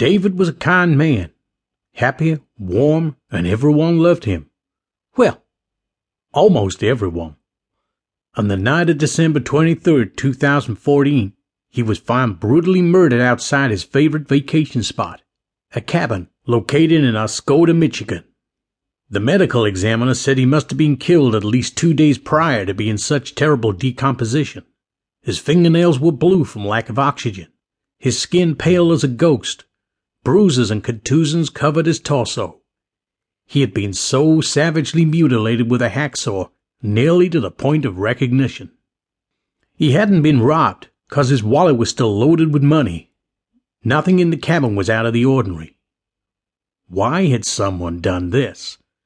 David was a kind man, happy, warm, and everyone loved him. Well, almost everyone. On the night of December 23rd, 2014, he was found brutally murdered outside his favorite vacation spot, a cabin located in Oscoda, Michigan. The medical examiner said he must have been killed at least two days prior to be in such terrible decomposition. His fingernails were blue from lack of oxygen, his skin pale as a ghost. Bruises and contusions covered his torso. He had been so savagely mutilated with a hacksaw nearly to the point of recognition. He hadn't been robbed, cause his wallet was still loaded with money. Nothing in the cabin was out of the ordinary. Why had someone done this?